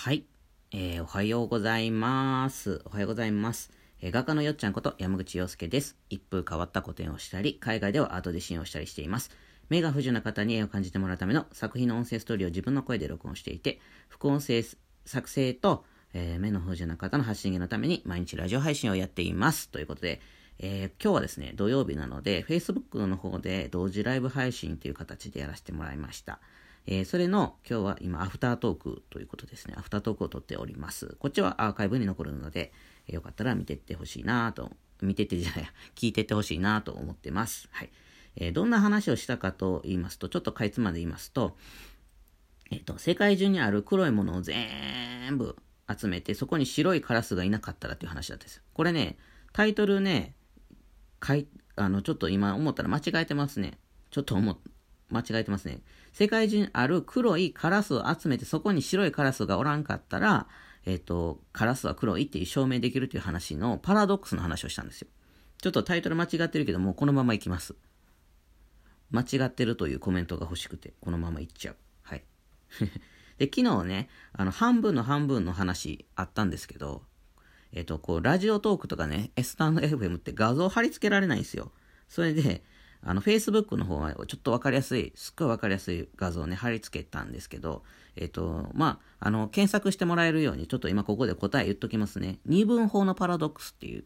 はい。えー、おはようございます。おはようございます。えー、画家のよっちゃんこと山口洋介です。一風変わった個展をしたり、海外ではアートで支援をしたりしています。目が不自由な方に絵を感じてもらうための作品の音声ストーリーを自分の声で録音していて、副音声作成と、えー、目の不自由な方の発信のために毎日ラジオ配信をやっています。ということで、えー、今日はですね、土曜日なので、Facebook の方で同時ライブ配信という形でやらせてもらいました。えー、それの今日は今アフタートークということですね。アフタートークを撮っております。こっちはアーカイブに残るので、えー、よかったら見てってほしいなと、見てってじゃない、聞いてってほしいなと思ってます。はい。えー、どんな話をしたかと言いますと、ちょっとかいつまで言いますと、えっ、と、世界中にある黒いものを全部集めて、そこに白いカラスがいなかったらっていう話だったんですよ。これね、タイトルね、かい、あの、ちょっと今思ったら間違えてますね。ちょっと思っ間違えてますね。世界中にある黒いカラスを集めて、そこに白いカラスがおらんかったら、えっ、ー、と、カラスは黒いっていう証明できるという話のパラドックスの話をしたんですよ。ちょっとタイトル間違ってるけど、もうこのままいきます。間違ってるというコメントが欲しくて、このままいっちゃう。はい。で、昨日ね、あの、半分の半分の話あったんですけど、えっ、ー、と、こう、ラジオトークとかね、スタンド FM って画像貼り付けられないんですよ。それで、あの、Facebook の方はちょっとわかりやすい、すっごいわかりやすい画像をね、貼り付けたんですけど、えっ、ー、と、まあ、あの、検索してもらえるように、ちょっと今ここで答え言っときますね。二分法のパラドックスっていう、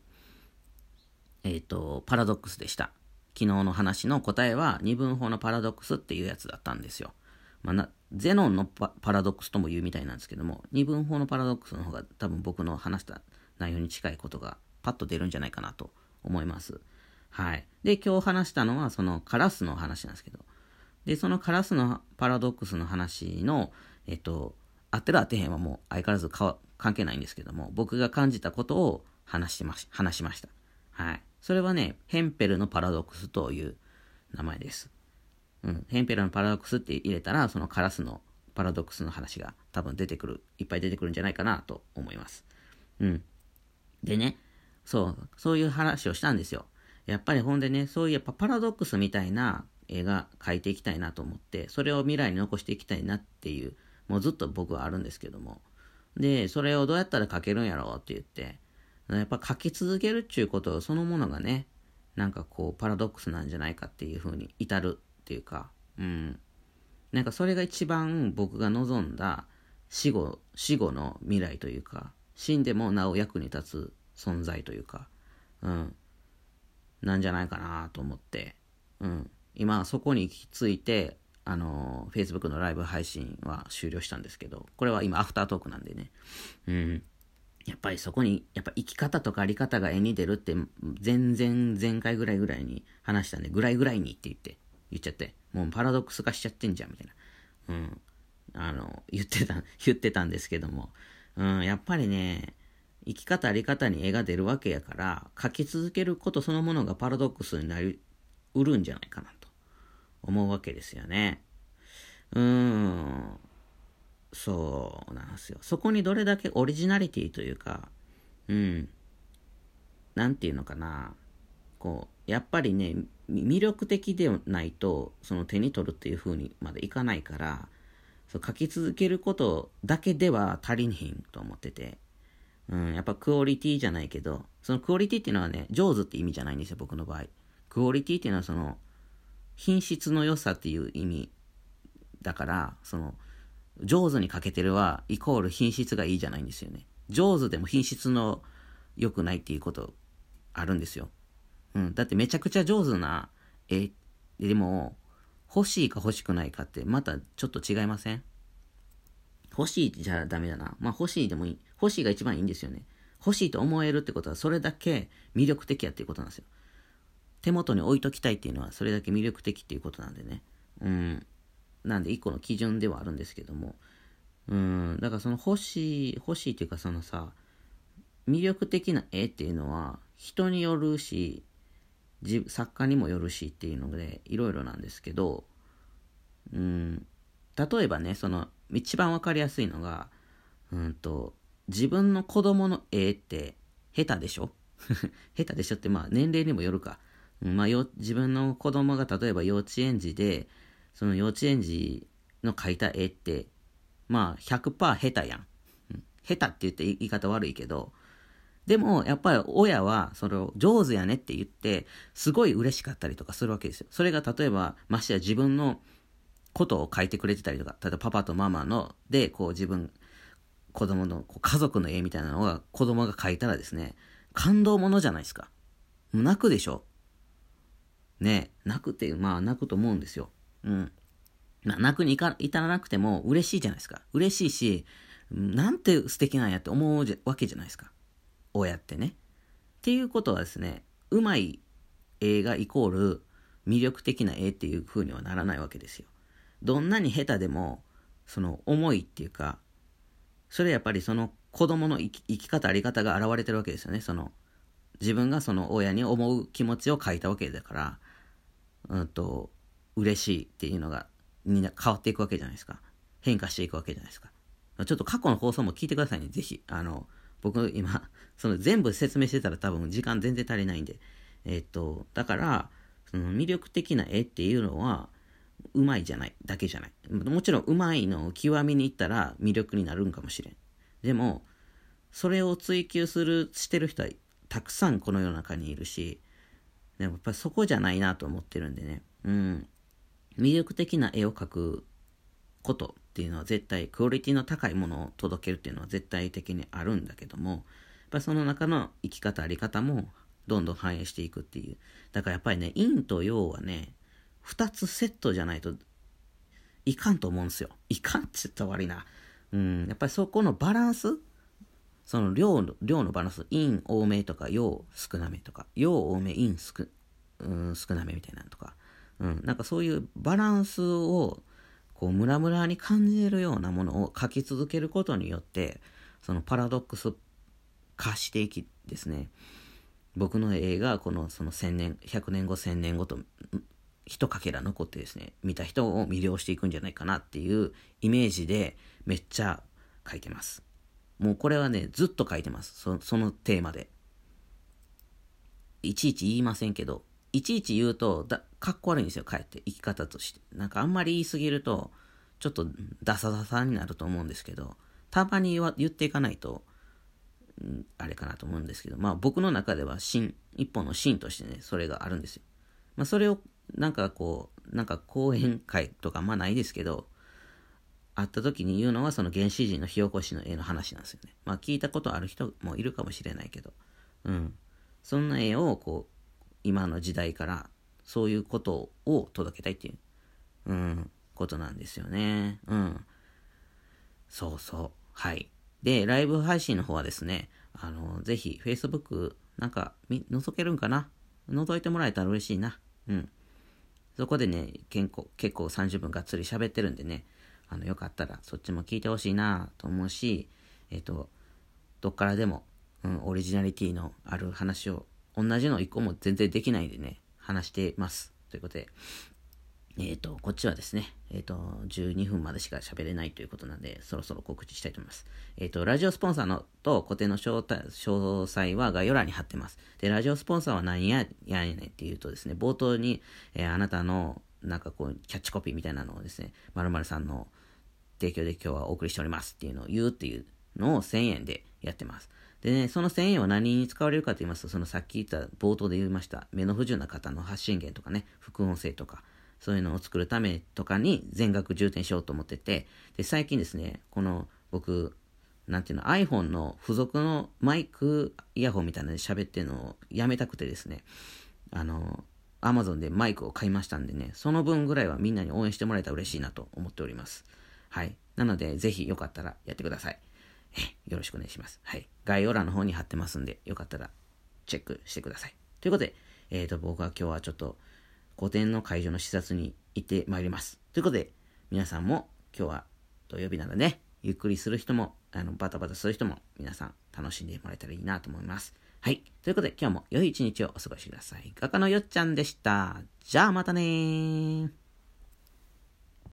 えっ、ー、と、パラドックスでした。昨日の話の答えは二分法のパラドックスっていうやつだったんですよ。まあ、なゼノンのパラドックスとも言うみたいなんですけども、二分法のパラドックスの方が多分僕の話した内容に近いことがパッと出るんじゃないかなと思います。はい。で、今日話したのは、そのカラスの話なんですけど。で、そのカラスのパラドックスの話の、えっと、合ってる合ってへんはもう相変わらず関係ないんですけども、僕が感じたことを話しまし、話しました。はい。それはね、ヘンペルのパラドックスという名前です。うん。ヘンペルのパラドックスって入れたら、そのカラスのパラドックスの話が多分出てくる、いっぱい出てくるんじゃないかなと思います。うん。でね、そう、そういう話をしたんですよ。やっぱりほんでね、そういうやっぱパラドックスみたいな絵が描いていきたいなと思って、それを未来に残していきたいなっていう、もうずっと僕はあるんですけども。で、それをどうやったら描けるんやろうって言って、やっぱ描き続けるっていうことそのものがね、なんかこうパラドックスなんじゃないかっていうふうに至るっていうか、うん。なんかそれが一番僕が望んだ死後、死後の未来というか、死んでもなお役に立つ存在というか、うん。なんじゃないかなと思って、うん。今、そこに行き着いて、あの、Facebook のライブ配信は終了したんですけど、これは今、アフタートークなんでね。うん。やっぱりそこに、やっぱ生き方とかあり方が絵に出るって、全然前回ぐらいぐらいに話したんで、ぐらいぐらいにって言って、言っちゃって、もうパラドックス化しちゃってんじゃん、みたいな。うん。あの、言ってた、言ってたんですけども、うん、やっぱりね、生き方あり方に絵が出るわけやから、描き続けることそのものがパラドックスになりうるんじゃないかなと思うわけですよね。うーん。そうなんですよ。そこにどれだけオリジナリティというか、うん。なんていうのかな。こう、やっぱりね、魅力的でないと、その手に取るっていう風にまでいかないから、そう書き続けることだけでは足りひんと思ってて、うん、やっぱクオリティじゃないけど、そのクオリティっていうのはね、上手って意味じゃないんですよ、僕の場合。クオリティっていうのはその、品質の良さっていう意味だから、その、上手に書けてるは、イコール品質がいいじゃないんですよね。上手でも品質の良くないっていうことあるんですよ。うん。だってめちゃくちゃ上手な絵、でも、欲しいか欲しくないかってまたちょっと違いません？欲しいじゃダメだな。まあ欲しいでもいい。欲しいが一番いいんですよね。欲しいと思えるってことはそれだけ魅力的やっていうことなんですよ。手元に置いときたいっていうのはそれだけ魅力的っていうことなんでね。うん。なんで一個の基準ではあるんですけども。うん。だからその欲しい、欲しいっていうかそのさ、魅力的な絵っていうのは人によるし、作家にもよるしっていうのでいろいろなんですけど、うん。例えばね、その一番わかりやすいのが、うんと、自分の子供の絵って下手でしょ？下手でしょってまあ年齢にもよるか。まあ自分の子供が例えば幼稚園児で、その幼稚園児の描いた絵って、まあ100%下手やん。下手って言って言い方悪いけど、でも、やっぱり親は、それを上手やねって言って、すごい嬉しかったりとかするわけですよ。それが例えば、ましてや自分のことを書いてくれてたりとか、例えばパパとママの、で、こう自分、子供のこう家族の絵みたいなのが子供が描いたらですね、感動ものじゃないですか。泣くでしょね泣くって、まあ泣くと思うんですよ。うん。泣くに至らなくても嬉しいじゃないですか。嬉しいし、なんて素敵なんやって思うわけじゃないですか。親ってね。っていうことはですね、うまい映画イコール魅力的な絵っていう風にはならないわけですよ。どんなに下手でも、その思いっていうか、それやっぱりその子供の生き方、あり方が現れてるわけですよね。その、自分がその親に思う気持ちを書いたわけだから、うんと、嬉しいっていうのが、みんな変わっていくわけじゃないですか。変化していくわけじゃないですか。ちょっと過去の放送も聞いてくださいね、ぜひ。あの、僕今、その全部説明してたら多分時間全然足りないんで。えっと、だから、その魅力的な絵っていうのは、うまいじゃない、だけじゃない。もちろんうまいのを極みに行ったら魅力になるんかもしれん。でも、それを追求する、してる人はたくさんこの世の中にいるし、でもやっぱそこじゃないなと思ってるんでね。うん。魅力的な絵を描くことっていうのは絶対クオリティの高いものを届けるっていうのは絶対的にあるんだけどもやっぱその中の生き方あり方もどんどん反映していくっていうだからやっぱりね陰と陽はね2つセットじゃないといかんと思うんですよ。いかんって言ったら悪いな。うん。やっぱりそこのバランス？その量の量のバランス。陰多めとか陽少なめとか。陽多め陰少,、うん、少なめみたいなのとか。うん、なんかそういうバランスをこうムラムラに感じるようなものを書き続けることによってそのパラドックス化していきですね。僕の映画このその千年100年後1000年後と一かけら残ってですね見た人を魅了していくんじゃないかなっていうイメージでめっちゃ書いてますもうこれはねずっと書いてますそそのテーマでいちいち言いませんけどいちいち言うとだかっこ悪いんですよ、かえって。生き方として。なんかあんまり言いすぎると、ちょっとダサダサになると思うんですけど、たまに言っていかないと、あれかなと思うんですけど、まあ僕の中では芯、一本の芯としてね、それがあるんですよ。まあそれを、なんかこう、なんか講演会とかまあないですけど、会った時に言うのはその原始人の火起こしの絵の話なんですよね。まあ聞いたことある人もいるかもしれないけど、うん。そんな絵をこう、今の時代からそういうことを届けたいっていう、うん、ことなんですよね。うん。そうそう。はい。で、ライブ配信の方はですね、あの、ぜひ、Facebook、なんか、覗けるんかな？覗いてもらえたら嬉しいな。うん。そこでね、結構、結構30分がっつり喋ってるんでね、あの、よかったらそっちも聞いてほしいなと思うし、えっ、ー、と、どっからでも、うん、オリジナリティのある話を、同じの一個も全然できないんでね、話してます。ということで、えっ、ー、と、こっちはですね、えっ、ー、と、12分までしか喋れないということなんで、そろそろ告知したいと思います。えっ、ー、と、ラジオスポンサーのと固定の詳細は概要欄に貼ってます。で、ラジオスポンサーは何や、やねんっていうとですね、冒頭に、えあなたの、なんかこう、キャッチコピーみたいなのをですね、〇〇さんの提供で今日はお送りしておりますっていうのを言うっていうのを1000円でやってます。でね、その1000円は何に使われるかと言いますと、そのさっき言った冒頭で言いました、目の不自由な方の発信源とかね、副音声とか、そういうのを作るためとかに全額充填しようと思ってて、で、最近ですね、この僕、なんていうの、iPhone の付属のマイクイヤホンみたいなので喋ってるのをやめたくてですね、あの、Amazon でマイクを買いましたんでね、その分ぐらいはみんなに応援してもらえたら嬉しいなと思っております。はい。なので、ぜひよかったらやってください。よろしくお願いします。はい。概要欄の方に貼ってますんで、よかったらチェックしてください。ということで、えっ、ー、と、僕は今日はちょっと古典の会場の視察に行ってまいります。ということで、皆さんも今日は土曜日なのでね、ゆっくりする人も、あの、バタバタする人も、皆さん楽しんでもらえたらいいなと思います。はい。ということで、今日も良い一日をお過ごしください。画家のよっちゃんでした。じゃあまたねー。